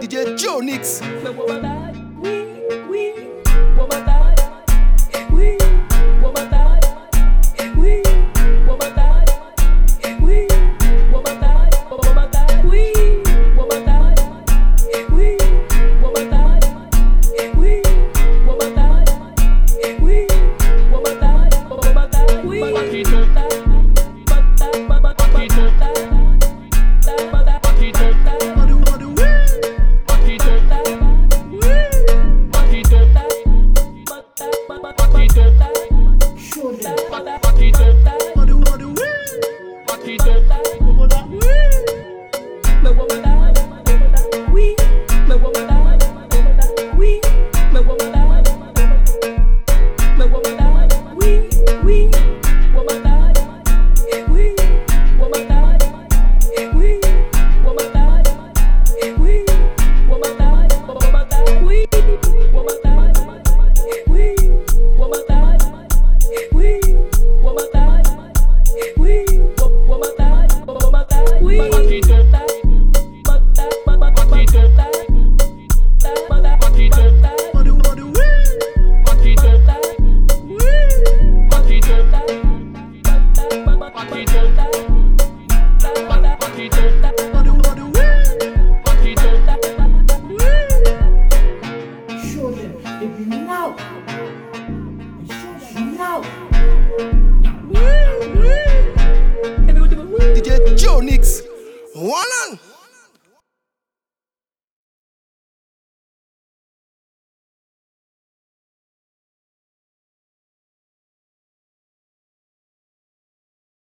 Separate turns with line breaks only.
DJ Joe
Me